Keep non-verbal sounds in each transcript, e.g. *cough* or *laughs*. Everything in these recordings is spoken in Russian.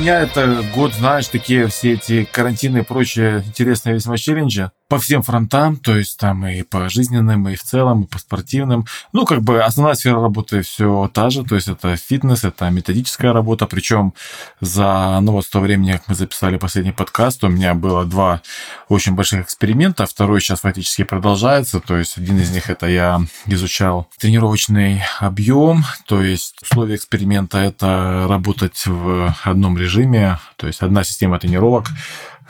Меня это год, знаешь, такие все эти карантины и прочие интересные весьма челленджи по всем фронтам, то есть там и по жизненным, и в целом, и по спортивным. Ну, как бы основная сфера работы все та же, то есть это фитнес, это методическая работа, причем за, ну вот с того времени, как мы записали последний подкаст, у меня было два очень больших эксперимента, второй сейчас фактически продолжается, то есть один из них это я изучал тренировочный объем, то есть условия эксперимента это работать в одном режиме, то есть одна система тренировок,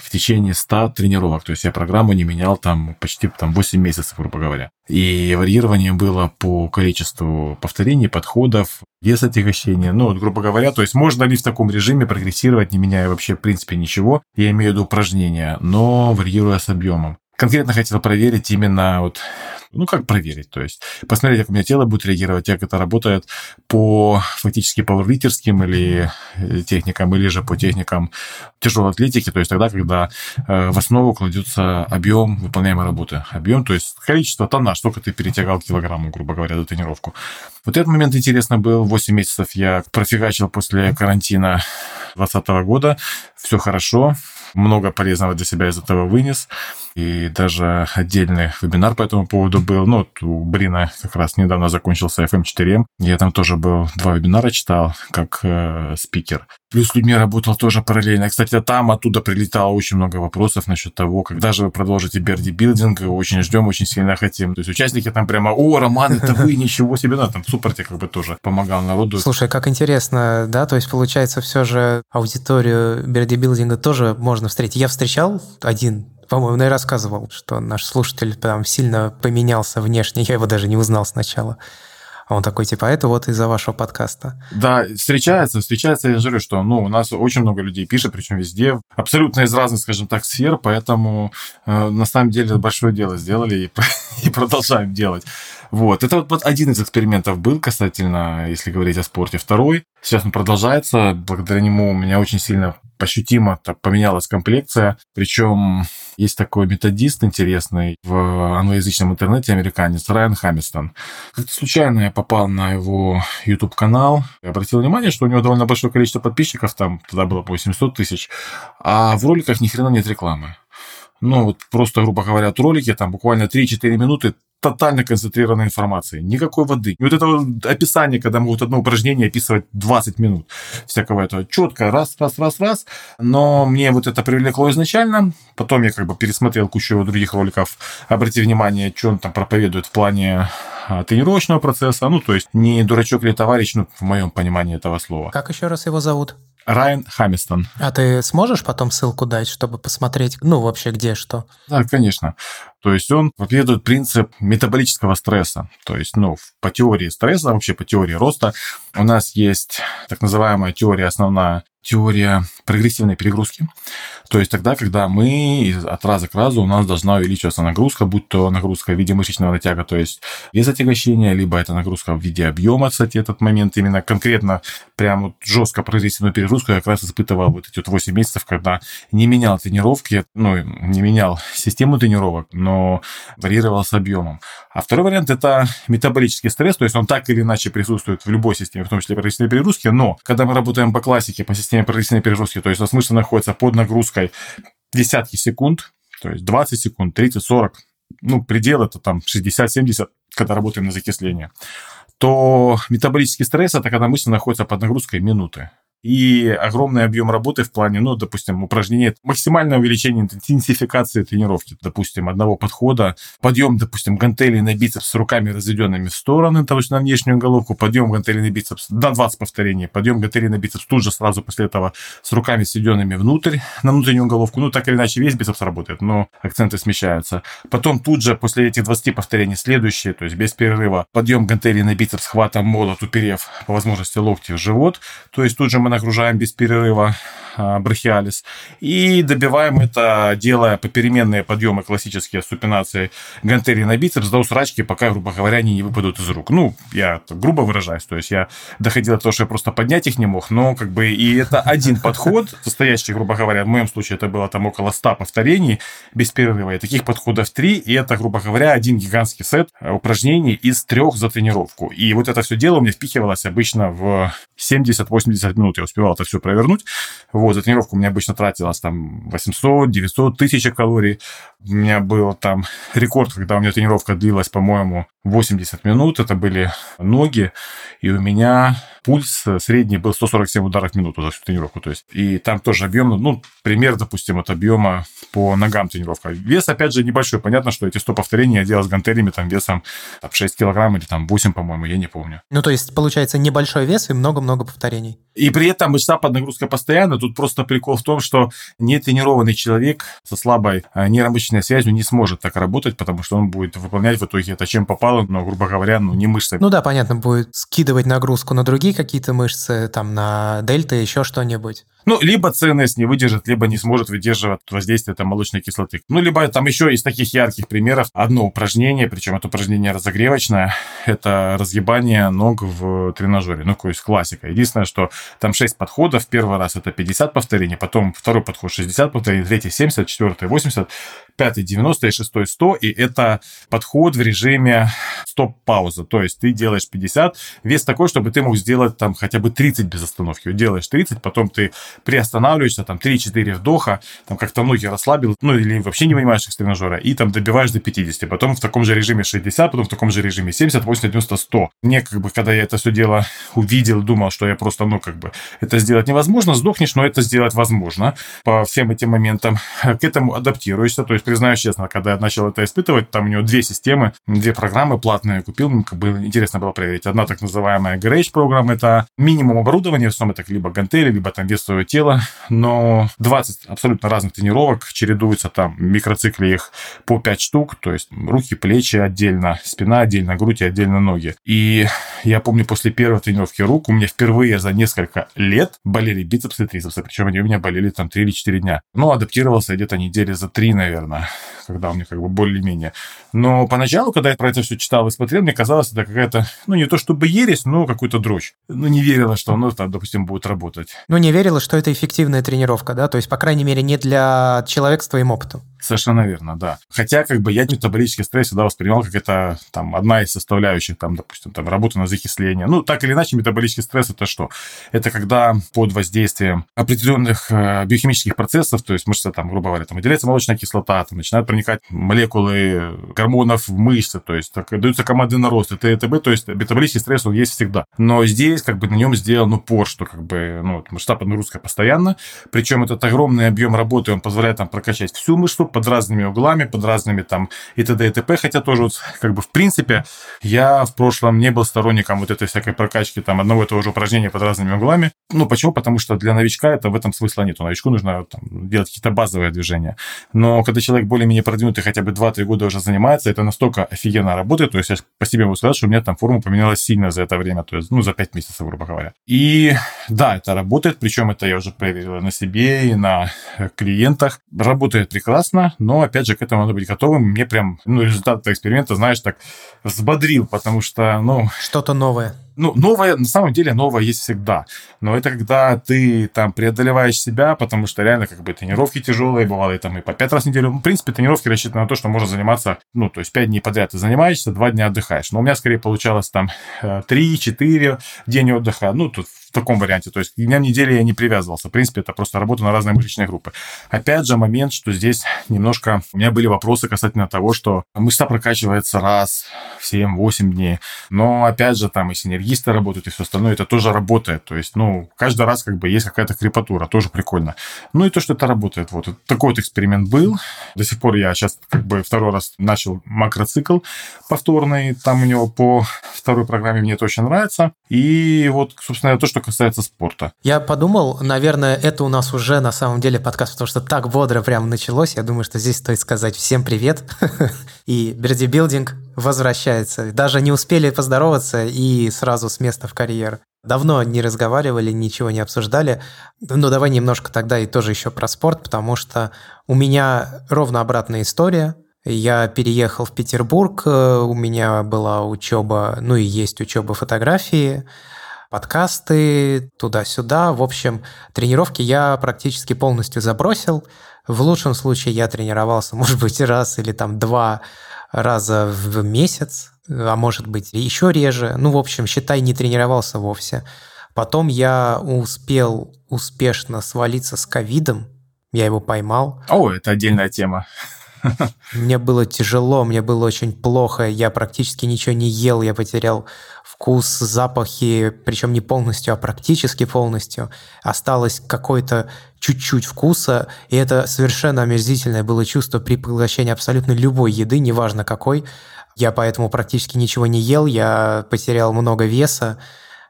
в течение 100 тренировок. То есть я программу не менял там почти там, 8 месяцев, грубо говоря. И варьирование было по количеству повторений, подходов, вес отягощения. Ну, вот, грубо говоря, то есть можно ли в таком режиме прогрессировать, не меняя вообще в принципе ничего. Я имею в виду упражнения, но варьируя с объемом. Конкретно хотел проверить именно вот ну, как проверить? То есть посмотреть, как у меня тело будет реагировать, как это работает по фактически пауэрлифтерским или э, техникам, или же по техникам тяжелой атлетики, то есть тогда, когда э, в основу кладется объем выполняемой работы. Объем, то есть количество тонна, сколько ты перетягал килограмму, грубо говоря, за тренировку. Вот этот момент интересно был. 8 месяцев я профигачил после карантина 2020 года. Все хорошо много полезного для себя из этого вынес. И даже отдельный вебинар по этому поводу был. Ну, вот у Брина как раз недавно закончился FM4M. Я там тоже был, два вебинара читал, как э, спикер. Плюс с людьми работал тоже параллельно. Кстати, там оттуда прилетало очень много вопросов насчет того, когда же вы продолжите берди-билдинг. Очень ждем, очень сильно хотим. То есть участники там прямо, о, Роман, это вы, *laughs* ничего себе. Да, там супер тебе как бы тоже помогал народу. Слушай, как интересно, да? То есть, получается, все же аудиторию берди-билдинга тоже можно встретить. Я встречал один по-моему, я рассказывал, что наш слушатель прям сильно поменялся внешне, я его даже не узнал сначала. А он такой, типа, «А это вот из-за вашего подкаста. Да, встречается, встречается, я же говорю, что, ну, у нас очень много людей пишет, причем везде, абсолютно из разных, скажем так, сфер, поэтому э, на самом деле большое дело сделали и, *laughs* и продолжаем делать. Вот, это вот один из экспериментов был касательно, если говорить о спорте. Второй, сейчас он продолжается, благодаря нему у меня очень сильно ощутимо так поменялась комплекция. Причем есть такой методист интересный в англоязычном интернете, американец, Райан Хамистон. Как-то случайно я попал на его YouTube-канал и обратил внимание, что у него довольно большое количество подписчиков, там тогда было по 800 тысяч, а в роликах ни хрена нет рекламы. Ну, вот просто, грубо говоря, ролики, там буквально 3-4 минуты тотально концентрированной информации. Никакой воды. И вот это вот описание, когда могут одно упражнение описывать 20 минут всякого этого. Четко, раз, раз, раз, раз. Но мне вот это привлекло изначально. Потом я как бы пересмотрел кучу других роликов. Обратите внимание, что он там проповедует в плане тренировочного процесса. Ну, то есть не дурачок или товарищ, ну, в моем понимании этого слова. Как еще раз его зовут? Райан Хамистон. А ты сможешь потом ссылку дать, чтобы посмотреть, ну, вообще где что? Да, конечно. То есть он проповедует принцип метаболического стресса. То есть, ну, по теории стресса, вообще по теории роста, у нас есть так называемая теория основная теория прогрессивной перегрузки. То есть тогда, когда мы от раза к разу у нас должна увеличиваться нагрузка, будь то нагрузка в виде мышечного натяга, то есть без отягощения, либо это нагрузка в виде объема, кстати, этот момент именно конкретно прям жестко прогрессивную перегрузку я как раз испытывал вот эти вот 8 месяцев, когда не менял тренировки, ну, не менял систему тренировок, но варьировал с объемом. А второй вариант – это метаболический стресс, то есть он так или иначе присутствует в любой системе, в том числе прогрессивной перегрузки, но когда мы работаем по классике, по системе прогрессивной перегрузки, то есть у нас мышца находится под нагрузкой десятки секунд, то есть 20 секунд, 30, 40, ну, предел это там 60-70, когда работаем на закисление, то метаболический стресс – это когда мышца находится под нагрузкой минуты и огромный объем работы в плане, ну, допустим, упражнения, максимальное увеличение интенсификации тренировки, допустим, одного подхода, подъем, допустим, гантелей на бицепс с руками разведенными в стороны, то есть на внешнюю головку, подъем гантелей на бицепс на 20 повторений, подъем гантелей на бицепс тут же сразу после этого с руками сведенными внутрь, на внутреннюю головку, ну, так или иначе весь бицепс работает, но акценты смещаются. Потом тут же после этих 20 повторений следующие, то есть без перерыва, подъем гантелей на бицепс хватом молот, уперев по возможности локти в живот, то есть тут же мы нагружаем без перерыва а, брахиалис. И добиваем это, делая попеременные подъемы классические с супинацией на бицепс до усрачки, пока, грубо говоря, они не выпадут из рук. Ну, я грубо выражаюсь, то есть я доходил до того, что я просто поднять их не мог, но как бы и это один подход, состоящий, грубо говоря, в моем случае это было там около 100 повторений без перерыва, и таких подходов 3, и это, грубо говоря, один гигантский сет упражнений из трех за тренировку. И вот это все дело у меня впихивалось обычно в 70-80 минут я успевал это все провернуть. Вот, за тренировку у меня обычно тратилось там 800, 900, 1000 калорий. У меня был там рекорд, когда у меня тренировка длилась, по-моему, 80 минут. Это были ноги. И у меня пульс средний был 147 ударов в минуту за всю тренировку. То есть, и там тоже объем, ну, пример, допустим, от объема по ногам тренировка. Вес, опять же, небольшой. Понятно, что эти 100 повторений я делал с гантелями там весом там, 6 килограмм или там 8, по-моему, я не помню. Ну, то есть, получается, небольшой вес и много-много повторений. И при этом мышца под нагрузкой постоянно. Тут просто прикол в том, что нетренированный человек со слабой а, нейромышечной связью не сможет так работать, потому что он будет выполнять в итоге это чем попало, но, грубо говоря, ну, не мышцами. Ну да, понятно, будет скидывать нагрузку на другие какие-то мышцы, там, на дельты, еще что-нибудь. Ну, либо ЦНС не выдержит, либо не сможет выдерживать воздействие там, молочной кислоты. Ну, либо там еще из таких ярких примеров одно упражнение, причем это упражнение разогревочное, это разгибание ног в тренажере. Ну, то есть классика. Единственное, что там 6 подходов. Первый раз это 50 повторений, потом второй подход 60 повторений, третий 70, четвертый 80, пятый 90 и шестой 100. И это подход в режиме стоп-пауза. То есть ты делаешь 50, вес такой, чтобы ты мог сделать там хотя бы 30 без остановки. Делаешь 30, потом ты приостанавливаешься, там 3-4 вдоха, там как-то ноги расслабил, ну или вообще не вынимаешь их с тренажера, и там добиваешь до 50, потом в таком же режиме 60, потом в таком же режиме 70, 80, 90, 100. Мне как бы, когда я это все дело увидел, думал, что я просто, ну как бы, это сделать невозможно, сдохнешь, но это сделать возможно по всем этим моментам. К этому адаптируешься, то есть, признаюсь честно, когда я начал это испытывать, там у него две системы, две программы платные купил, как бы интересно было проверить. Одна так называемая Garage программа, это минимум оборудования, в основном это либо гантели, либо там весовые свое тело, но 20 абсолютно разных тренировок, чередуются там микроциклы их по 5 штук, то есть руки, плечи отдельно, спина отдельно, грудь и отдельно ноги. И я помню, после первой тренировки рук у меня впервые за несколько лет болели бицепсы и трицепсы, причем они у меня болели там 3 или 4 дня. Ну, адаптировался где-то недели за 3, наверное, когда у меня как бы более-менее. Но поначалу, когда я про это все читал и смотрел, мне казалось, это какая-то, ну, не то чтобы ересь, но какую-то дрочь. Ну, не верила, что оно, там, допустим, будет работать. Ну, не верила, что это эффективная тренировка, да? То есть, по крайней мере, не для человека с твоим опытом. Совершенно верно, да. Хотя, как бы, я метаболический стресс всегда воспринимал как это, там, одна из составляющих, там, допустим, там, работа на закисление. Ну, так или иначе, метаболический стресс – это что? Это когда под воздействием определенных э, биохимических процессов, то есть мышца, там, грубо говоря, там, выделяется молочная кислота, там, начинают проникать молекулы гормонов в мышцы, то есть так, даются команды на рост, это ТТБ, то есть метаболический стресс, он есть всегда. Но здесь, как бы, на нем сделан упор, что, как бы, ну, мышца под нагрузкой постоянно, причем этот огромный объем работы, он позволяет там прокачать всю мышцу, под разными углами, под разными там и т.д. и т.п. Хотя тоже вот, как бы в принципе я в прошлом не был сторонником вот этой всякой прокачки там одного и того же упражнения под разными углами. Ну, почему? Потому что для новичка это в этом смысла нет. Новичку нужно там, делать какие-то базовые движения. Но когда человек более-менее продвинутый, хотя бы 2-3 года уже занимается, это настолько офигенно работает. То есть я по себе могу сказать, что у меня там форма поменялась сильно за это время, то есть, ну, за 5 месяцев, грубо говоря. И да, это работает, причем это я уже проверил на себе и на клиентах. Работает прекрасно, но, опять же, к этому надо быть готовым. Мне прям, ну, результат этого эксперимента, знаешь, так взбодрил, потому что, ну... Что-то новое. Ну, новое, на самом деле, новое есть всегда. Но это когда ты там преодолеваешь себя, потому что реально как бы тренировки тяжелые, бывало и там и по пять раз в неделю. В принципе, тренировки рассчитаны на то, что можно заниматься, ну, то есть пять дней подряд ты занимаешься, два дня отдыхаешь. Но у меня скорее получалось там э, три-четыре день отдыха. Ну, тут в таком варианте. То есть к дням недели я не привязывался. В принципе, это просто работа на разные мышечные группы. Опять же, момент, что здесь немножко... У меня были вопросы касательно того, что мышца прокачивается раз в 7-8 дней. Но, опять же, там и синергисты работают, и все остальное. Это тоже работает. То есть, ну, каждый раз как бы есть какая-то крепатура. Тоже прикольно. Ну и то, что это работает. Вот такой вот эксперимент был. До сих пор я сейчас как бы второй раз начал макроцикл повторный. Там у него по второй программе мне это очень нравится. И вот, собственно, то, что касается спорта. Я подумал, наверное, это у нас уже на самом деле подкаст, потому что так бодро прямо началось. Я думаю, что здесь стоит сказать всем привет. *laughs* И бердибилдинг возвращается. Даже не успели поздороваться и сразу с места в карьер. Давно не разговаривали, ничего не обсуждали. Но давай немножко тогда и тоже еще про спорт, потому что у меня ровно обратная история. Я переехал в Петербург, у меня была учеба, ну и есть учеба фотографии подкасты, туда-сюда. В общем, тренировки я практически полностью забросил. В лучшем случае я тренировался, *laughs* может быть, раз или там два раза в месяц, а может быть еще реже. Ну, в общем, считай, не тренировался вовсе. Потом я успел успешно свалиться с ковидом, я его поймал. О, это отдельная тема. Мне было тяжело, мне было очень плохо, я практически ничего не ел, я потерял вкус, запахи, причем не полностью, а практически полностью. Осталось какой-то чуть-чуть вкуса, и это совершенно омерзительное было чувство при поглощении абсолютно любой еды, неважно какой. Я поэтому практически ничего не ел, я потерял много веса.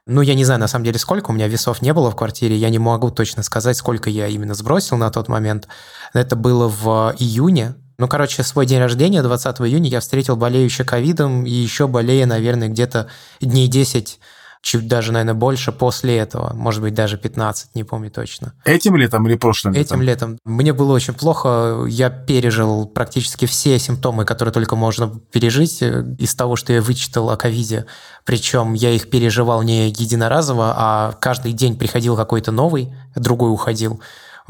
Ну, я не знаю, на самом деле, сколько, у меня весов не было в квартире, я не могу точно сказать, сколько я именно сбросил на тот момент. Это было в июне, ну, короче, свой день рождения, 20 июня, я встретил болеющий ковидом и еще болея, наверное, где-то дней 10 чуть даже, наверное, больше после этого, может быть, даже 15, не помню точно. Этим летом или прошлым летом? Этим летом. Мне было очень плохо, я пережил практически все симптомы, которые только можно пережить э, из того, что я вычитал о ковиде. Причем я их переживал не единоразово, а каждый день приходил какой-то новый, другой уходил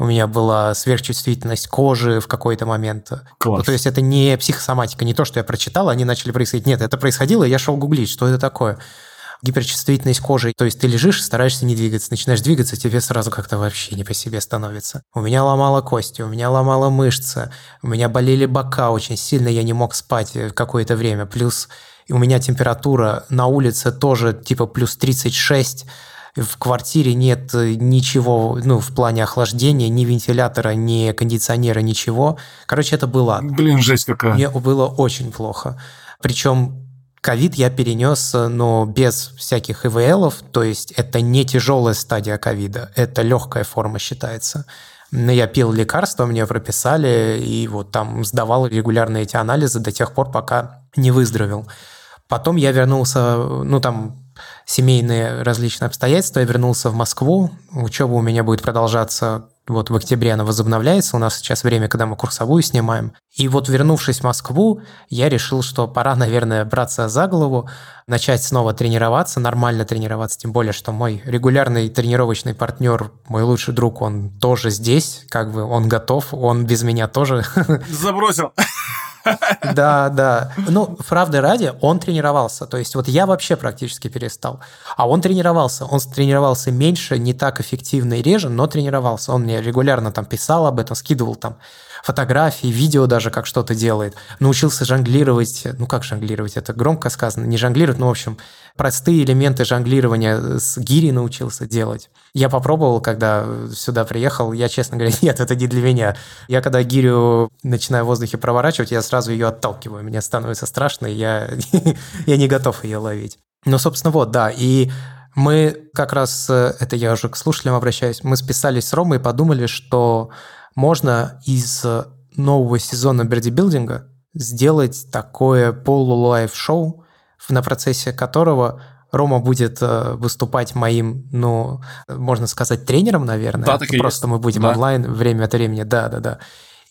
у меня была сверхчувствительность кожи в какой-то момент. Класс. Ну, то есть это не психосоматика, не то, что я прочитал, они начали происходить. Нет, это происходило, и я шел гуглить, что это такое. Гиперчувствительность кожи. То есть ты лежишь, стараешься не двигаться, начинаешь двигаться, тебе сразу как-то вообще не по себе становится. У меня ломало кости, у меня ломало мышцы, у меня болели бока очень сильно, я не мог спать какое-то время. Плюс у меня температура на улице тоже типа плюс 36, в квартире нет э, ничего, ну, в плане охлаждения, ни вентилятора, ни кондиционера, ничего. Короче, это было... Блин, жесть какая. Мне было очень плохо. Причем ковид я перенес, э, но без всяких ИВЛов, то есть это не тяжелая стадия ковида, это легкая форма считается. Я пил лекарства, мне прописали, и вот там сдавал регулярные эти анализы до тех пор, пока не выздоровел. Потом я вернулся, ну там семейные различные обстоятельства, я вернулся в Москву, учеба у меня будет продолжаться вот в октябре она возобновляется, у нас сейчас время, когда мы курсовую снимаем. И вот вернувшись в Москву, я решил, что пора, наверное, браться за голову, начать снова тренироваться, нормально тренироваться, тем более, что мой регулярный тренировочный партнер, мой лучший друг, он тоже здесь, как бы он готов, он без меня тоже. Забросил. *laughs* Да, да. Ну, правды ради, он тренировался. То есть вот я вообще практически перестал. А он тренировался. Он тренировался меньше, не так эффективно и реже, но тренировался. Он мне регулярно там писал об этом, скидывал там фотографии, видео даже, как что-то делает. Научился жонглировать, ну как жонглировать, это громко сказано, не жонглировать, ну в общем, простые элементы жонглирования с гири научился делать. Я попробовал, когда сюда приехал, я, честно говоря, *laughs* нет, это не для меня. Я когда гирю начинаю в воздухе проворачивать, я сразу ее отталкиваю, мне становится страшно, и я, *laughs* я не готов ее ловить. Ну, собственно, вот, да, и мы как раз, это я уже к слушателям обращаюсь, мы списались с Ромой и подумали, что можно из нового сезона бердибилдинга сделать такое полулайв-шоу, на процессе которого Рома будет э, выступать моим, ну, можно сказать, тренером, наверное. Да, так Просто есть. мы будем да. онлайн время от времени, да-да-да.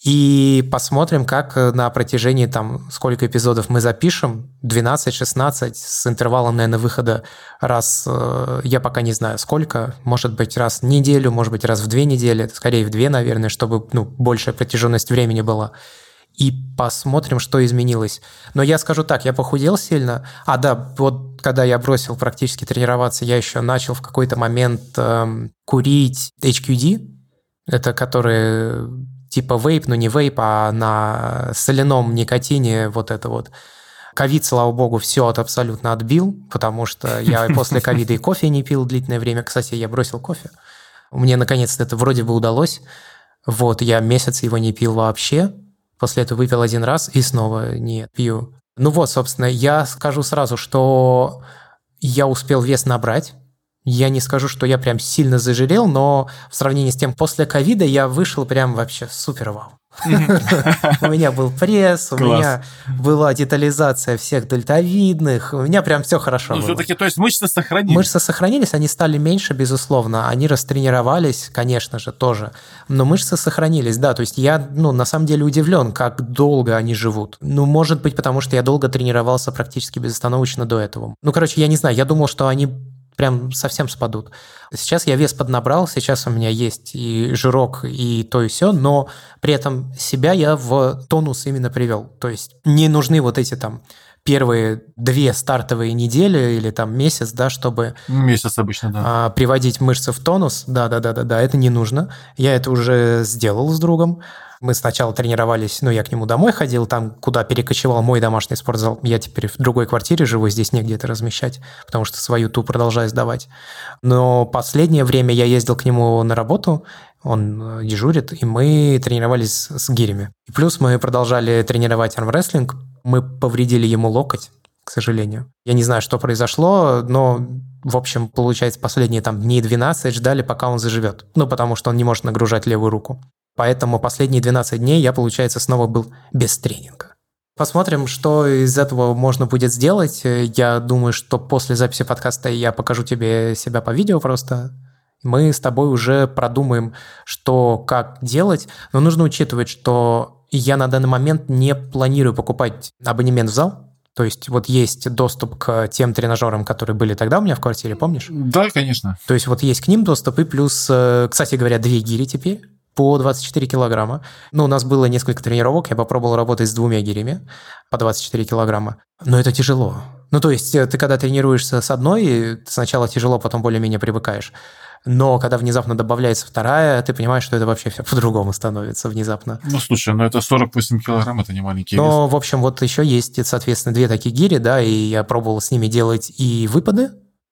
И посмотрим, как на протяжении там, сколько эпизодов мы запишем, 12-16, с интервалом, наверное, выхода раз, э, я пока не знаю сколько, может быть, раз в неделю, может быть, раз в две недели, скорее в две, наверное, чтобы ну, большая протяженность времени была. И посмотрим, что изменилось. Но я скажу так, я похудел сильно. А, да, вот когда я бросил практически тренироваться, я еще начал в какой-то момент эм, курить HQD, это который типа вейп, но не вейп, а на соляном никотине вот это вот. Ковид, слава богу, все от абсолютно отбил, потому что я после *laughs* ковида и кофе не пил длительное время. Кстати, я бросил кофе. Мне наконец-то это вроде бы удалось. Вот, я месяц его не пил вообще. После этого выпил один раз и снова не пью. Ну вот, собственно, я скажу сразу, что я успел вес набрать. Я не скажу, что я прям сильно зажирел, но в сравнении с тем после ковида я вышел прям вообще супер вау. *laughs* У меня был пресс, у меня была детализация всех дельтовидных, у меня прям все хорошо Ну, все-таки, то есть мышцы сохранились? Мышцы сохранились, они стали меньше, безусловно, они растренировались, конечно же, тоже, но мышцы сохранились, да, то есть я, ну, на самом деле удивлен, как долго они живут. Ну, может быть, потому что я долго тренировался практически безостановочно до этого. Ну, короче, я не знаю, я думал, что они прям совсем спадут. Сейчас я вес поднабрал, сейчас у меня есть и жирок, и то, и все, но при этом себя я в тонус именно привел. То есть не нужны вот эти там первые две стартовые недели или там месяц, да, чтобы... Месяц обычно, да. А, приводить мышцы в тонус. Да-да-да-да-да, это не нужно. Я это уже сделал с другом. Мы сначала тренировались, ну, я к нему домой ходил, там, куда перекочевал мой домашний спортзал. Я теперь в другой квартире живу, здесь негде это размещать, потому что свою ту продолжаю сдавать. Но последнее время я ездил к нему на работу, он э, дежурит, и мы тренировались с гирями. И плюс мы продолжали тренировать армрестлинг, мы повредили ему локоть, к сожалению. Я не знаю, что произошло, но, в общем, получается, последние там дней 12 ждали, пока он заживет. Ну, потому что он не может нагружать левую руку. Поэтому последние 12 дней я, получается, снова был без тренинга. Посмотрим, что из этого можно будет сделать. Я думаю, что после записи подкаста я покажу тебе себя по видео просто. Мы с тобой уже продумаем, что, как делать. Но нужно учитывать, что я на данный момент не планирую покупать абонемент в зал. То есть вот есть доступ к тем тренажерам, которые были тогда у меня в квартире, помнишь? Да, конечно. То есть вот есть к ним доступ, и плюс, э, кстати говоря, две гири теперь по 24 килограмма. Ну, у нас было несколько тренировок, я попробовал работать с двумя гирями по 24 килограмма. Но это тяжело. Ну, то есть э, ты когда тренируешься с одной, сначала тяжело, потом более-менее привыкаешь. Но когда внезапно добавляется вторая, ты понимаешь, что это вообще все по-другому становится внезапно. Ну, слушай, ну это 48 килограмм, это не маленький Но, вес. в общем, вот еще есть, соответственно, две такие гири, да, и я пробовал с ними делать и выпады,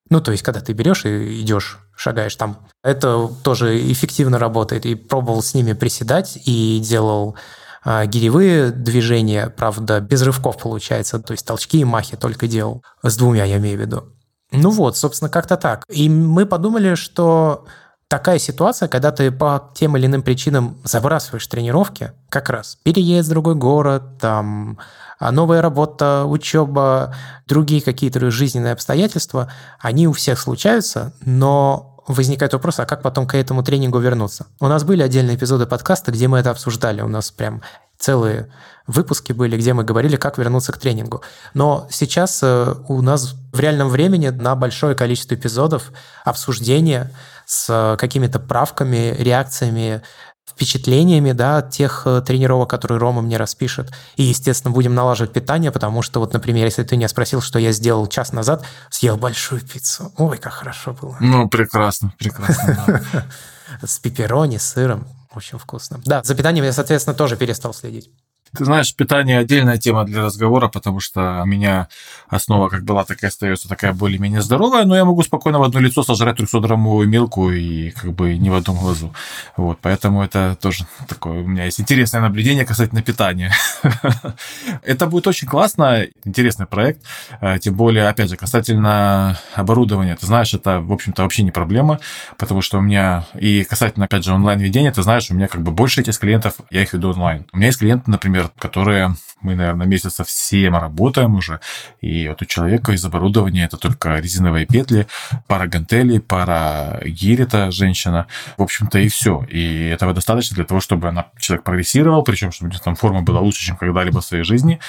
ну, то есть, когда ты берешь и идешь, шагаешь там, это тоже эффективно работает. И пробовал с ними приседать и делал а, гиревые движения, правда, без рывков получается, то есть толчки и махи только делал. С двумя, я имею в виду. Ну вот, собственно, как-то так. И мы подумали, что такая ситуация, когда ты по тем или иным причинам забрасываешь тренировки, как раз переезд в другой город, там а новая работа, учеба, другие какие-то жизненные обстоятельства, они у всех случаются, но возникает вопрос, а как потом к этому тренингу вернуться? У нас были отдельные эпизоды подкаста, где мы это обсуждали. У нас прям целые выпуски были, где мы говорили, как вернуться к тренингу. Но сейчас э, у нас в реальном времени на большое количество эпизодов обсуждения с какими-то правками, реакциями, впечатлениями, да, тех э, тренировок, которые Рома мне распишет. И, естественно, будем налаживать питание, потому что, вот, например, если ты меня спросил, что я сделал час назад, съел большую пиццу. Ой, как хорошо было. Ну, прекрасно, прекрасно, *laughs* С пепперони, сыром. Очень вкусно. Да, за питанием я, соответственно, тоже перестал следить. Ты знаешь, питание отдельная тема для разговора, потому что у меня основа как была, так и остается такая более-менее здоровая, но я могу спокойно в одно лицо сожрать 300-граммовую мелку и как бы не в одном глазу. Вот, поэтому это тоже такое у меня есть интересное наблюдение касательно питания. *laughs* Это будет очень классно, интересный проект, э, тем более, опять же, касательно оборудования. Ты знаешь, это, в общем-то, вообще не проблема, потому что у меня и касательно, опять же, онлайн-ведения, ты знаешь, у меня как бы больше этих клиентов, я их веду онлайн. У меня есть клиенты, например, например, которые мы, наверное, месяцев 7 работаем уже, и вот у человека из оборудования это только резиновые петли, пара гантелей, пара гирь, это женщина, в общем-то, и все. И этого достаточно для того, чтобы она, человек прогрессировал, причем, чтобы там форма была лучше, чем когда-либо в своей жизни,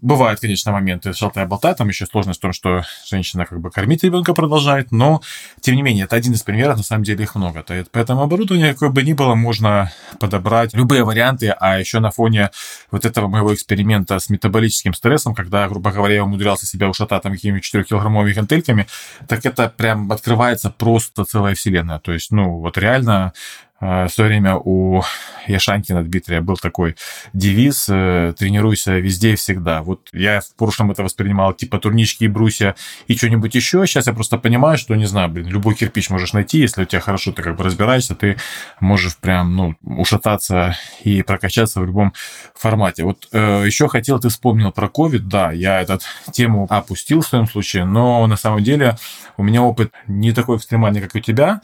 Бывают, конечно, моменты шалтая болта, там еще сложность в том, что женщина как бы кормить ребенка продолжает, но, тем не менее, это один из примеров, на самом деле их много. Поэтому оборудование, какое бы ни было, можно подобрать любые варианты, а еще на фоне вот этого моего эксперимента с метаболическим стрессом, когда, грубо говоря, я умудрялся себя ушатать там какими-то 4-килограммовыми гантельками, так это прям открывается просто целая вселенная. То есть, ну, вот реально в свое время у Яшанькина Дмитрия был такой девиз э, «тренируйся везде и всегда». Вот я в прошлом это воспринимал типа турнички и брусья и что-нибудь еще. Сейчас я просто понимаю, что, не знаю, блин, любой кирпич можешь найти, если у тебя хорошо ты как бы разбираешься, ты можешь прям, ну, ушататься и прокачаться в любом формате. Вот э, еще хотел, ты вспомнил про COVID, да, я эту тему опустил в своем случае, но на самом деле у меня опыт не такой экстремальный, как у тебя,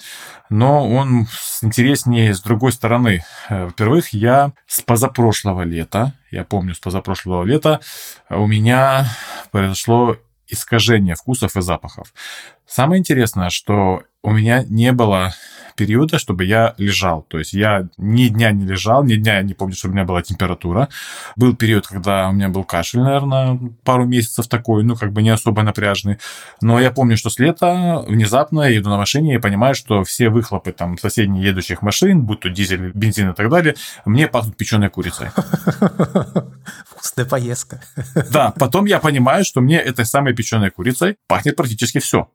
но он интереснее с другой стороны. Э, во-первых, я с позапрошлого лета, я помню, с позапрошлого лета у меня произошло искажение вкусов и запахов. Самое интересное, что у меня не было периода, чтобы я лежал. То есть я ни дня не лежал, ни дня я не помню, что у меня была температура. Был период, когда у меня был кашель, наверное, пару месяцев такой, ну, как бы не особо напряжный. Но я помню, что с лета внезапно я еду на машине и понимаю, что все выхлопы там соседних едущих машин, будь то дизель, бензин и так далее, мне пахнут печеной курицей. *laughs* Вкусная поездка. Да, потом я понимаю, что мне этой самой печеной курицей пахнет практически все.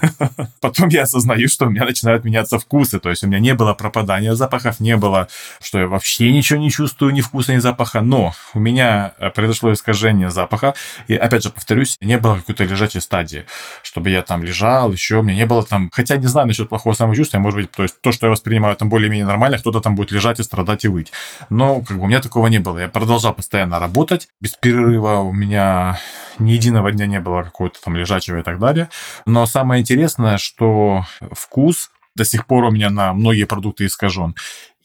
*laughs* Потом я осознаю, что у меня начинают меняться вкусы. То есть у меня не было пропадания запахов, не было, что я вообще ничего не чувствую, ни вкуса, ни запаха. Но у меня э, произошло искажение запаха. И опять же, повторюсь, не было какой-то лежачей стадии, чтобы я там лежал, еще у меня не было там... Хотя не знаю насчет плохого самочувствия, может быть, то есть то, что я воспринимаю там более-менее нормально, кто-то там будет лежать и страдать и выть. Но как бы у меня такого не было. Я продолжал постоянно работать без перерыва. У меня ни единого дня не было какого-то там лежачего и так далее. Но самое интересное, что вкус до сих пор у меня на многие продукты искажен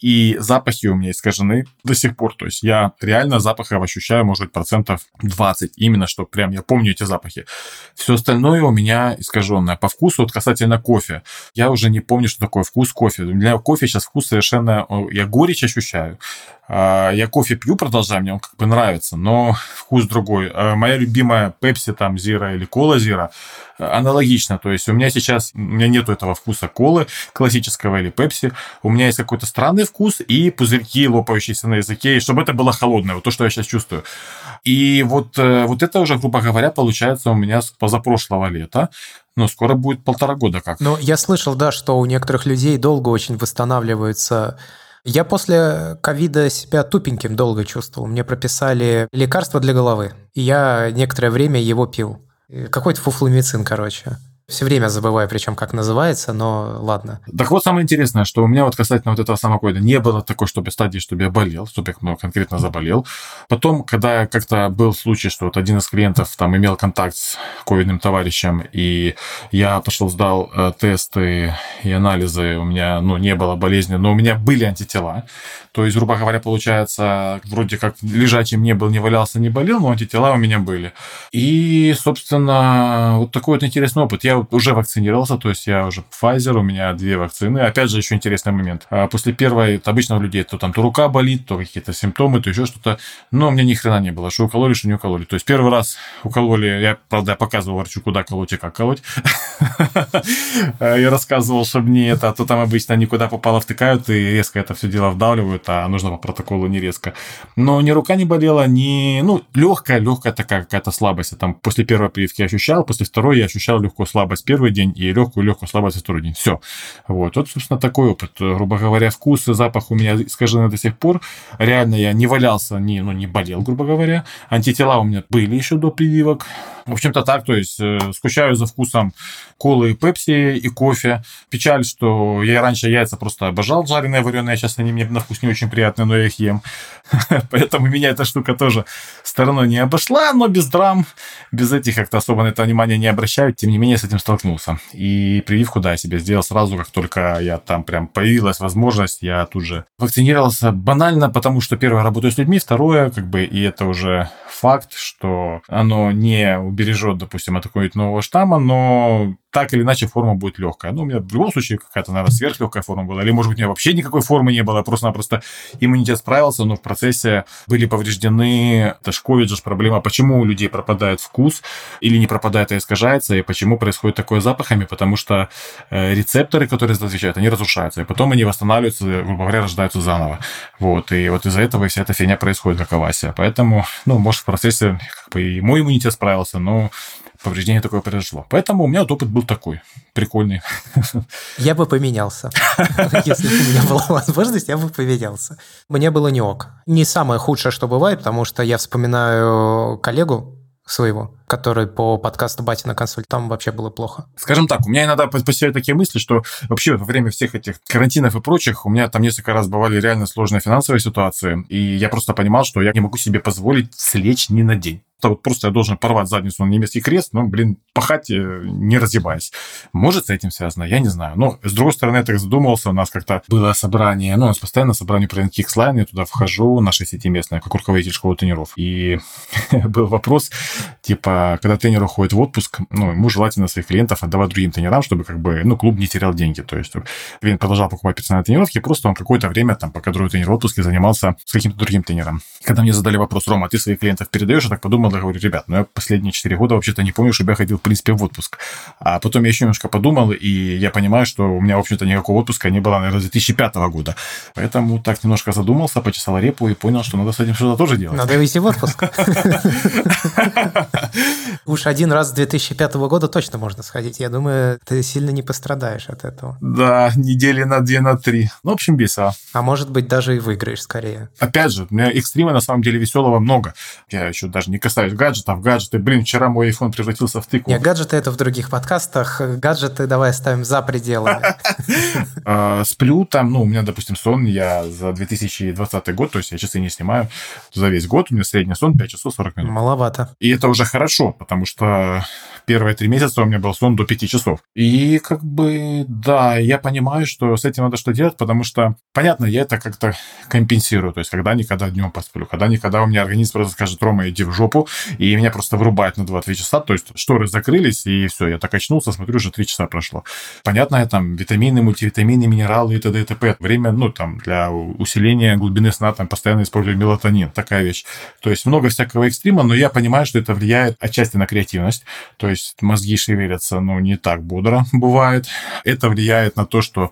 и запахи у меня искажены до сих пор. То есть я реально запахов ощущаю, может процентов 20. Именно, что прям я помню эти запахи. Все остальное у меня искаженное. По вкусу, вот касательно кофе, я уже не помню, что такое вкус кофе. У меня кофе сейчас вкус совершенно... Я горечь ощущаю. А, я кофе пью, продолжаю, мне он как бы нравится, но вкус другой. А, моя любимая Пепси, там, Зира или Кола Зира, аналогично. То есть у меня сейчас, у меня нету этого вкуса колы классического или пепси. У меня есть какой-то странный вкус и пузырьки, лопающиеся на языке, и чтобы это было холодное, вот то, что я сейчас чувствую. И вот, э, вот это уже, грубо говоря, получается у меня с позапрошлого лета. Но скоро будет полтора года как. Но я слышал, да, что у некоторых людей долго очень восстанавливаются я после ковида себя тупеньким долго чувствовал. Мне прописали лекарство для головы. И я некоторое время его пил. Какой-то фуфломицин, короче. Все время забываю, причем как называется, но ладно. Так вот, самое интересное, что у меня вот касательно вот этого самого ковида не было такой, чтобы стадии, чтобы я болел, чтобы я ну, конкретно заболел. Потом, когда как-то был случай, что вот один из клиентов там имел контакт с ковидным товарищем, и я пошел, сдал э, тесты и анализы, у меня, ну, не было болезни, но у меня были антитела. То есть, грубо говоря, получается, вроде как лежачим не был, не валялся, не болел, но антитела у меня были. И, собственно, вот такой вот интересный опыт. Я уже вакцинировался, то есть я уже Pfizer, у меня две вакцины. Опять же, еще интересный момент. А после первой, обычно у людей то там то рука болит, то какие-то симптомы, то еще что-то. Но у меня ни хрена не было, что укололи, что не укололи. То есть первый раз укололи, я, правда, показывал врачу, куда колоть и как колоть. *laughs* Я рассказывал, что мне это, а то там обычно никуда попало втыкают и резко это все дело вдавливают а нужно по протоколу не резко. Но ни рука не болела, ни... Ну, легкая, легкая такая какая-то слабость. Я там после первой прививки ощущал, после второй я ощущал легкую слабость первый день и легкую-легкую слабость второй день. Все. Вот. Вот, собственно, такой опыт. Грубо говоря, вкус и запах у меня искажены до сих пор. Реально я не валялся, не, ну, не болел, грубо говоря. Антитела у меня были еще до прививок. В общем-то так, то есть э, скучаю за вкусом колы и пепси и кофе. Печаль, что я раньше яйца просто обожал жареные, вареные, сейчас они мне на вкус не очень приятные, но я их ем. *laughs* Поэтому меня эта штука тоже стороной не обошла, но без драм, без этих как-то особо на это внимание не обращают. Тем не менее, с этим столкнулся. И прививку, да, я себе сделал сразу, как только я там прям появилась возможность, я тут же вакцинировался банально, потому что первое, работаю с людьми, второе, как бы, и это уже факт, что оно не убережет, допустим, от какого-нибудь нового штамма, но так или иначе форма будет легкая. Ну, у меня в любом случае какая-то, наверное, сверхлегкая форма была. Или, может быть, у меня вообще никакой формы не было. Просто-напросто иммунитет справился, но в процессе были повреждены. Это же же проблема. Почему у людей пропадает вкус или не пропадает, а искажается, и почему происходит такое с запахами? Потому что э, рецепторы, которые за отвечают, они разрушаются, и потом они восстанавливаются, грубо говоря, рождаются заново. Вот, и вот из-за этого вся эта фигня происходит, как Авасия. Поэтому, ну, может, в процессе как бы и мой иммунитет справился, но повреждение такое произошло. Поэтому у меня вот опыт был такой, прикольный. Я бы поменялся. Если бы у меня была возможность, я бы поменялся. Мне было не ок. Не самое худшее, что бывает, потому что я вспоминаю коллегу, своего, который по подкасту «Батина консоль», там вообще было плохо. Скажем так, у меня иногда посещают такие мысли, что вообще во время всех этих карантинов и прочих у меня там несколько раз бывали реально сложные финансовые ситуации, и я просто понимал, что я не могу себе позволить слечь ни на день вот просто я должен порвать задницу на немецкий крест, но, блин, пахать э, не разъебаясь. Может, с этим связано, я не знаю. Но, с другой стороны, я так задумался, у нас как-то было собрание, ну, у нас постоянно собрание про X-Line, я туда вхожу, нашей сети местной, как руководитель школы тренеров. И *laughs* был вопрос, типа, когда тренер уходит в отпуск, ну, ему желательно своих клиентов отдавать другим тренерам, чтобы как бы, ну, клуб не терял деньги. То есть клиент продолжал покупать персональные тренировки, просто он какое-то время, там, пока другой тренер в отпуске, занимался с каким-то другим тренером. Когда мне задали вопрос, Рома, а ты своих клиентов передаешь? Я так подумал, я говорю, ребят, ну, я последние 4 года вообще-то не помню, чтобы я ходил, в принципе, в отпуск. А потом я еще немножко подумал, и я понимаю, что у меня, в общем-то, никакого отпуска не было, наверное, с 2005 года. Поэтому так немножко задумался, почесал репу и понял, что надо с этим что-то тоже делать. Надо выйти в отпуск. *laughs* Уж один раз с 2005 года точно можно сходить. Я думаю, ты сильно не пострадаешь от этого. Да, недели на две, на три. Ну, в общем, весело. А может быть, даже и выиграешь скорее. Опять же, у меня экстрима на самом деле веселого много. Я еще даже не касаюсь гаджетов. Гаджеты, блин, вчера мой iPhone превратился в тыкву. Не, гаджеты это в других подкастах. Гаджеты давай ставим за пределами. *laughs* А, сплю там, ну, у меня, допустим, сон, я за 2020 год, то есть я часы не снимаю, за весь год у меня средний сон 5 часов 40 минут. Маловато. И это уже хорошо, потому что первые три месяца у меня был сон до 5 часов. И как бы, да, я понимаю, что с этим надо что делать, потому что, понятно, я это как-то компенсирую. То есть, когда-никогда днем посплю, когда-никогда у меня организм просто скажет, Рома, иди в жопу, и меня просто вырубает на 2-3 часа. То есть, шторы закрылись, и все, я так очнулся, смотрю, уже 3 часа прошло. Понятно, я там витамины, мультивитамины, минералы и т.д. и т.п. Время, ну, там, для усиления глубины сна, там, постоянно использую мелатонин, такая вещь. То есть, много всякого экстрима, но я понимаю, что это влияет отчасти на креативность. То есть, мозги шевелятся, ну, не так бодро бывает. Это влияет на то, что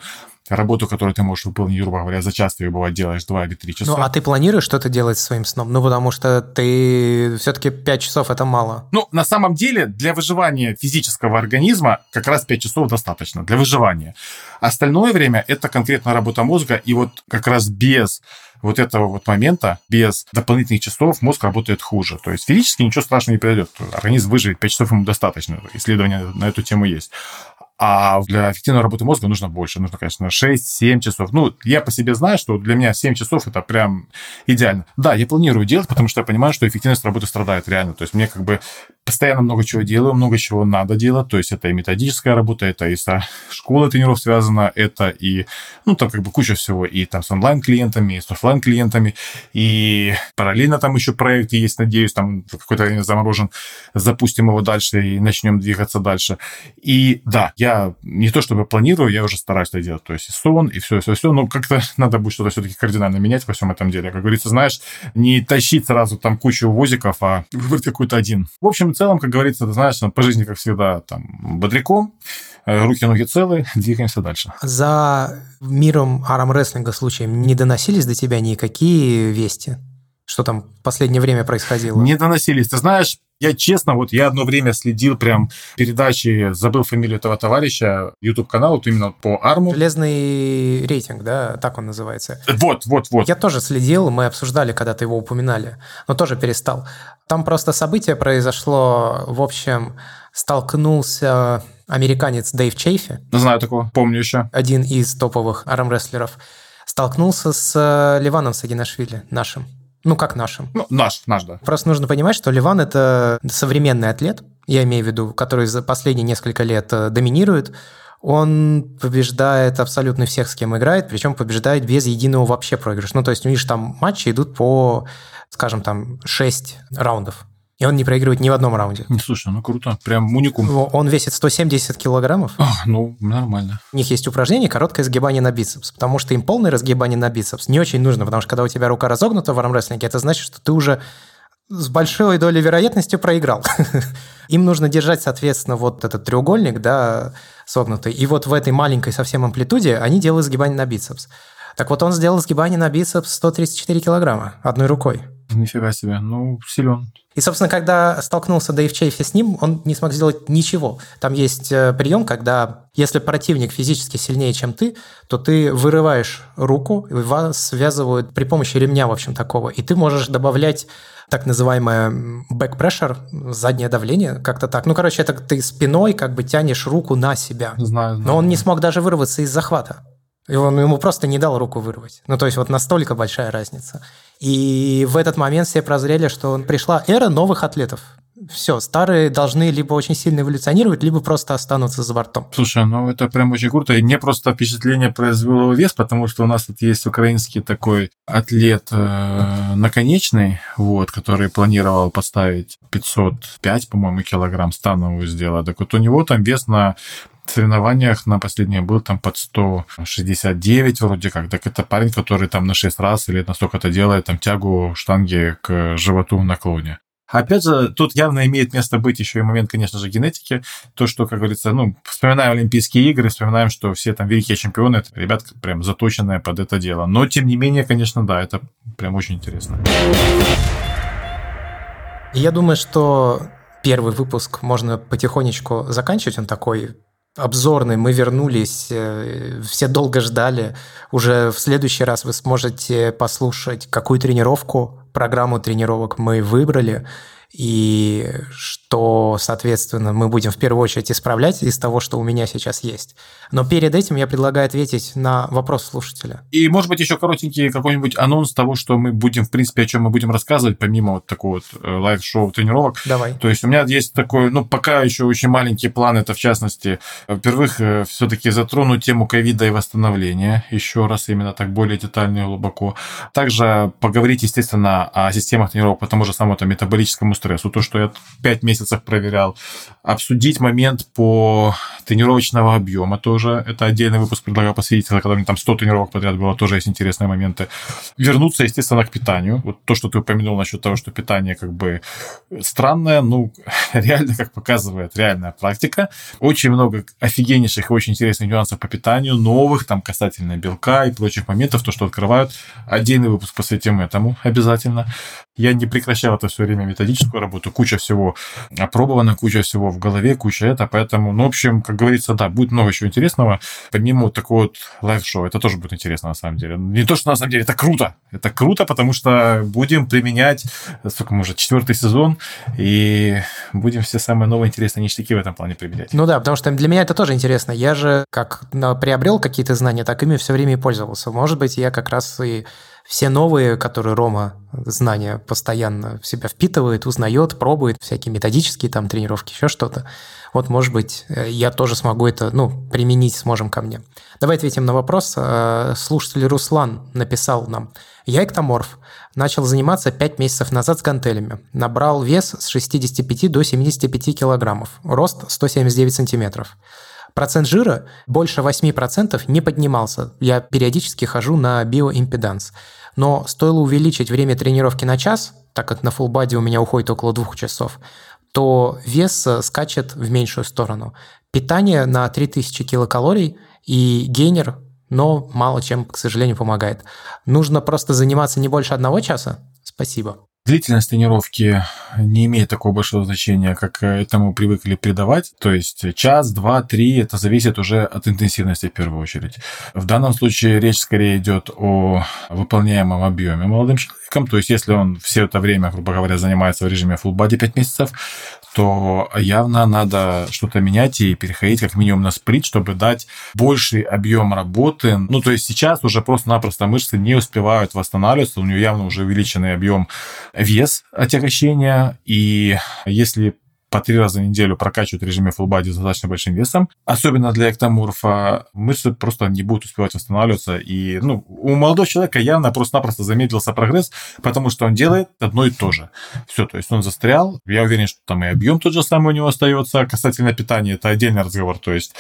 работу, которую ты можешь выполнить, грубо говоря, за час ты ее, бывает, делаешь 2 или 3 часа. Ну, а ты планируешь что-то делать со своим сном? Ну, потому что ты все-таки 5 часов – это мало. Ну, на самом деле, для выживания физического организма как раз 5 часов достаточно для выживания. Остальное время – это конкретно работа мозга, и вот как раз без вот этого вот момента, без дополнительных часов, мозг работает хуже. То есть физически ничего страшного не произойдет. Организм выживет, 5 часов ему достаточно. Исследования на эту тему есть. А для эффективной работы мозга нужно больше. Нужно, конечно, 6-7 часов. Ну, я по себе знаю, что для меня 7 часов это прям идеально. Да, я планирую делать, потому что я понимаю, что эффективность работы страдает реально. То есть мне как бы постоянно много чего делаю, много чего надо делать. То есть это и методическая работа, это и со школой тренеров связано, это и, ну, там как бы куча всего. И там с онлайн-клиентами, и с офлайн-клиентами, и параллельно там еще проект есть, надеюсь, там какой-то время заморожен. Запустим его дальше и начнем двигаться дальше. И да, я не то чтобы планирую, я уже стараюсь это делать. То есть и сон, и все, все, все. Но как-то *laughs* надо будет что-то все-таки кардинально менять во всем этом деле. Как говорится, знаешь, не тащить сразу там кучу возиков, а *laughs* выбрать какой-то один. В общем, в целом, как говорится, ты знаешь, по жизни, как всегда, там, бодряком, э, руки-ноги целые, *laughs* двигаемся дальше. За миром армрестлинга случаем не доносились до тебя никакие вести? Что там в последнее время происходило? Не доносились. Ты знаешь, я честно, вот я одно время следил прям передачи, забыл фамилию этого товарища, YouTube-канал, вот именно по арму. Железный рейтинг, да, так он называется. Вот, вот, вот. Я тоже следил, мы обсуждали, когда-то его упоминали, но тоже перестал. Там просто событие произошло, в общем, столкнулся американец Дэйв Чейфи. Знаю такого, помню еще. Один из топовых армрестлеров. Столкнулся с э, Ливаном Сагинашвили, нашим. Ну, как нашим. Ну, наш, наш, да. Просто нужно понимать, что Ливан – это современный атлет, я имею в виду, который за последние несколько лет э, доминирует. Он побеждает абсолютно всех, с кем играет, причем побеждает без единого вообще проигрыша. Ну, то есть них там матчи идут по, скажем, там 6 раундов. И он не проигрывает ни в одном раунде. Не, слушай, ну круто. Прям уникум. Он весит 170 килограммов. А, ну, нормально. У них есть упражнение короткое сгибание на бицепс, потому что им полное разгибание на бицепс не очень нужно, потому что когда у тебя рука разогнута в армрестлинге, это значит, что ты уже с большой долей вероятности проиграл. *laughs* Им нужно держать, соответственно, вот этот треугольник, да, согнутый. И вот в этой маленькой совсем амплитуде они делают сгибание на бицепс. Так вот он сделал сгибание на бицепс 134 килограмма одной рукой. Нифига себе, ну, силен. И, собственно, когда столкнулся Дэйв Чейфи с ним, он не смог сделать ничего. Там есть э, прием, когда если противник физически сильнее, чем ты, то ты вырываешь руку, и вас связывают при помощи ремня, в общем, такого. И ты можешь добавлять так называемое back pressure, заднее давление, как-то так. Ну, короче, это ты спиной как бы тянешь руку на себя. Знаю, знаю. Но он не смог даже вырваться из захвата. И он ему просто не дал руку вырвать. Ну, то есть вот настолько большая разница. И в этот момент все прозрели, что пришла эра новых атлетов. все, старые должны либо очень сильно эволюционировать, либо просто останутся за бортом. Слушай, ну это прям очень круто. И мне просто впечатление произвело вес, потому что у нас тут есть украинский такой атлет э, наконечный, вот, который планировал поставить 505, по-моему, килограмм становую сделать. Так вот у него там вес на соревнованиях на последнее был там под 169 вроде как. Так это парень, который там на 6 раз или на столько-то делает там тягу штанги к животу в наклоне. Опять же, тут явно имеет место быть еще и момент, конечно же, генетики. То, что, как говорится, ну, вспоминаем Олимпийские игры, вспоминаем, что все там великие чемпионы, это ребят прям заточенные под это дело. Но, тем не менее, конечно, да, это прям очень интересно. Я думаю, что первый выпуск можно потихонечку заканчивать. Он такой обзорный. Мы вернулись, э, все долго ждали. Уже в следующий раз вы сможете послушать, какую тренировку, программу тренировок мы выбрали и что, соответственно, мы будем в первую очередь исправлять из того, что у меня сейчас есть. Но перед этим я предлагаю ответить на вопрос слушателя. И, может быть, еще коротенький какой-нибудь анонс того, что мы будем, в принципе, о чем мы будем рассказывать, помимо вот такого вот э, live-шоу тренировок. Давай. То есть у меня есть такой, ну, пока еще очень маленький план, это в частности, во-первых, э, все-таки затронуть тему ковида и восстановления еще раз, именно так более детально и глубоко. Также поговорить, естественно, о системах тренировок по тому же самому там, метаболическому стрессу, то, что я 5 месяцев проверял. Обсудить момент по тренировочного объема тоже. Это отдельный выпуск предлагаю посвятить, когда там 100 тренировок подряд было, тоже есть интересные моменты. Вернуться, естественно, к питанию. Вот то, что ты упомянул насчет того, что питание как бы странное, ну, *laughs* реально, как показывает реальная практика. Очень много офигеннейших и очень интересных нюансов по питанию, новых, там, касательно белка и прочих моментов, то, что открывают. Отдельный выпуск посвятим этому обязательно. Я не прекращал это все время методическую работу, куча всего опробована, куча всего в голове, куча это, поэтому, ну, в общем, как говорится, да, будет много чего интересного, помимо вот такого вот live-шоу, это тоже будет интересно на самом деле. Не то, что на самом деле, это круто, это круто, потому что будем применять, сколько мы уже, четвертый сезон, и будем все самые новые интересные ништяки в этом плане применять. Ну да, потому что для меня это тоже интересно. Я же как приобрел какие-то знания, так ими все время и пользовался. Может быть, я как раз и все новые, которые Рома знания постоянно в себя впитывает, узнает, пробует, всякие методические там тренировки, еще что-то. Вот, может быть, э, я тоже смогу это, ну, применить сможем ко мне. Давай ответим на вопрос. Э, слушатель Руслан написал нам. Я эктоморф. Начал заниматься 5 месяцев назад с гантелями. Набрал вес с 65 до 75 килограммов. Рост 179 сантиметров. Процент жира больше 8% не поднимался. Я периодически хожу на биоимпеданс. Но стоило увеличить время тренировки на час, так как на фулбаде у меня уходит около двух часов, то вес э, скачет в меньшую сторону. Питание на 3000 килокалорий и гейнер, но мало чем, к сожалению, помогает. Нужно просто заниматься не больше одного часа. Спасибо. Длительность тренировки не имеет такого большого значения, как этому привыкли придавать. То есть час, два, три, это зависит уже от интенсивности в первую очередь. В данном случае речь скорее идет о выполняемом объеме молодым человеком. То есть если он все это время, грубо говоря, занимается в режиме full body 5 месяцев, то явно надо что-то менять и переходить как минимум на сплит, чтобы дать больший объем работы. Ну, то есть сейчас уже просто-напросто мышцы не успевают восстанавливаться, у нее явно уже увеличенный объем вес отягощения, и если по три раза в неделю прокачивать в режиме full body с достаточно большим весом. Особенно для эктоморфа мышцы просто не будут успевать восстанавливаться. И ну, у молодого человека явно просто-напросто замедлился прогресс, потому что он делает одно и то же. Все, то есть он застрял. Я уверен, что там и объем тот же самый у него остается. Касательно питания, это отдельный разговор. То есть,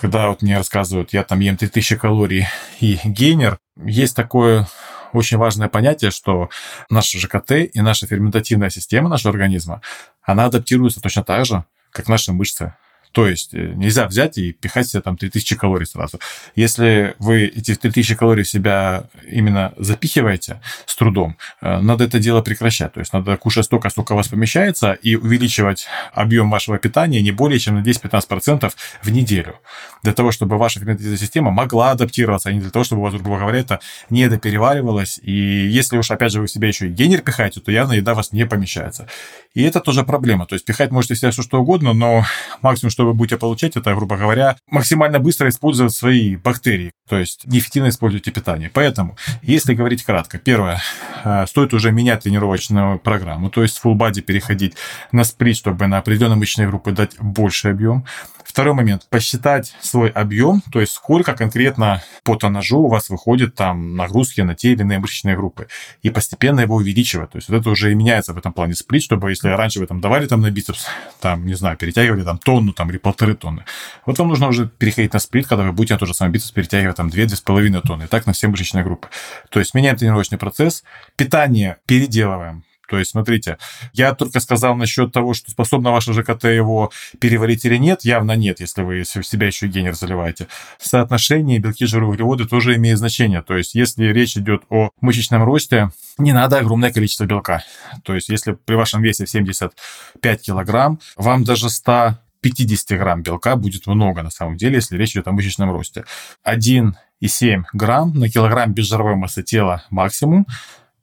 когда вот мне рассказывают, я там ем 3000 калорий и гейнер, есть такое очень важное понятие, что наше ЖКТ и наша ферментативная система нашего организма, она адаптируется точно так же, как наши мышцы. То есть э, нельзя взять и пихать себе там 3000 калорий сразу. Если вы эти 3000 калорий в себя именно запихиваете с трудом, э, надо это дело прекращать. То есть надо кушать столько, сколько у вас помещается, и увеличивать объем вашего питания не более чем на 10-15% в неделю. Для того, чтобы ваша ферментативная система могла адаптироваться, а не для того, чтобы у вас, грубо говоря, это не допереваривалось. И если уж, опять же, вы в себя еще и генер пихаете, то явно еда у вас не помещается. И это тоже проблема. То есть пихать можете себя все что угодно, но максимум, что вы будете получать, это, грубо говоря, максимально быстро использовать свои бактерии, то есть неэффективно используйте питание. Поэтому, если говорить кратко, первое, э, стоит уже менять тренировочную программу, то есть full body переходить на сплит, чтобы на определенные мышечные группы дать больше объем. Второй момент. Посчитать свой объем, то есть сколько конкретно по тоннажу у вас выходит там нагрузки на те или иные мышечные группы. И постепенно его увеличивать. То есть вот это уже и меняется в этом плане сплит, чтобы если раньше вы там давали там на бицепс, там, не знаю, перетягивали там тонну там или полторы тонны. Вот вам нужно уже переходить на сплит, когда вы будете на тот же самый бицепс перетягивать там 2-2,5 тонны. И так на все мышечные группы. То есть меняем тренировочный процесс, питание переделываем, то есть, смотрите, я только сказал насчет того, что способна ваша ЖКТ его переварить или нет, явно нет, если вы в себя еще генер заливаете. Соотношение белки, жиры, углеводы тоже имеет значение. То есть, если речь идет о мышечном росте, не надо огромное количество белка. То есть, если при вашем весе 75 килограмм, вам даже 100 50 грамм белка будет много на самом деле, если речь идет о мышечном росте. 1,7 грамм на килограмм безжировой массы тела максимум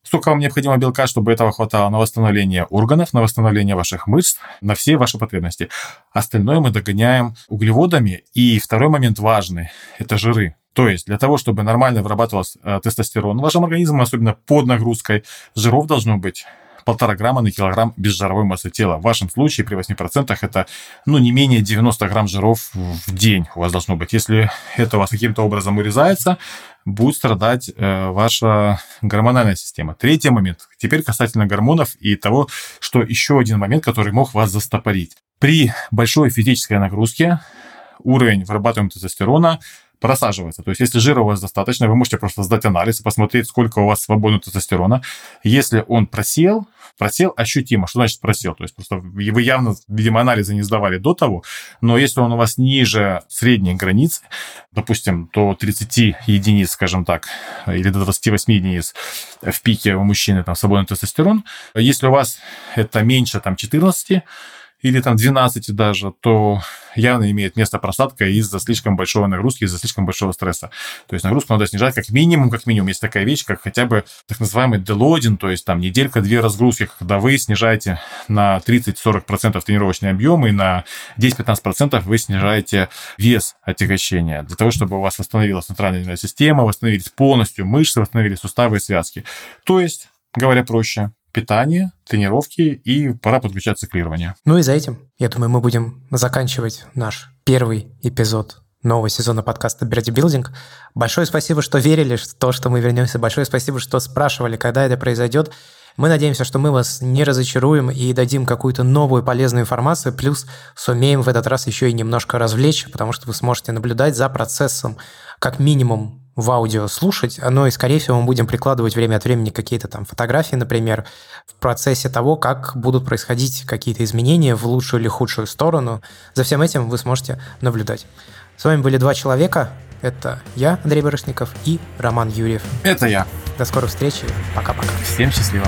Сколько вам необходимо белка, чтобы этого хватало на восстановление органов, на восстановление ваших мышц, на все ваши потребности. Остальное мы догоняем углеводами. И второй момент важный – это жиры. То есть для того, чтобы нормально вырабатывался э, тестостерон в вашем организме, особенно под нагрузкой, жиров должно быть полтора грамма на килограмм безжировой массы тела. В вашем случае при 8% это ну, не менее 90 грамм жиров в день у вас должно быть. Если это у вас каким-то образом урезается, будет страдать э, ваша гормональная система. Третий момент. Теперь касательно гормонов и того, что еще один момент, который мог вас застопорить. При большой физической нагрузке уровень вырабатываемого тестостерона просаживается. То есть, если жира у вас достаточно, вы можете просто сдать анализ и посмотреть, сколько у вас свободного тестостерона. Если он просел, просел ощутимо. Что значит просел? То есть, просто вы явно, видимо, анализы не сдавали до того, но если он у вас ниже средней границы, допустим, до 30 единиц, скажем так, или до 28 единиц в пике у мужчины там свободный тестостерон, если у вас это меньше там 14, или там 12 даже, то явно имеет место просадка из-за слишком большой нагрузки, из-за слишком большого стресса. То есть нагрузку надо снижать как минимум, как минимум. Есть такая вещь, как хотя бы так называемый делодин, то есть там неделька-две разгрузки, когда вы снижаете на 30-40% тренировочный объем и на 10-15% вы снижаете вес отягощения для того, чтобы у вас восстановилась центральная нервная система, восстановились полностью мышцы, восстановились суставы и связки. То есть, говоря проще, питание, тренировки и пора подключать циклирование. Ну и за этим, я думаю, мы будем заканчивать наш первый эпизод нового сезона подкаста Берди Building. Большое спасибо, что верили в то, что мы вернемся. Большое спасибо, что спрашивали, когда это произойдет. Мы надеемся, что мы вас не разочаруем и дадим какую-то новую полезную информацию, плюс сумеем в этот раз еще и немножко развлечь, потому что вы сможете наблюдать за процессом как минимум в аудио слушать, но и, скорее всего, мы будем прикладывать время от времени какие-то там фотографии, например, в процессе того, как будут происходить какие-то изменения в лучшую или худшую сторону. За всем этим вы сможете наблюдать. С вами были два человека. Это я, Андрей Барышников, и Роман Юрьев. Это я. До скорых встреч. Пока-пока. Всем счастливо.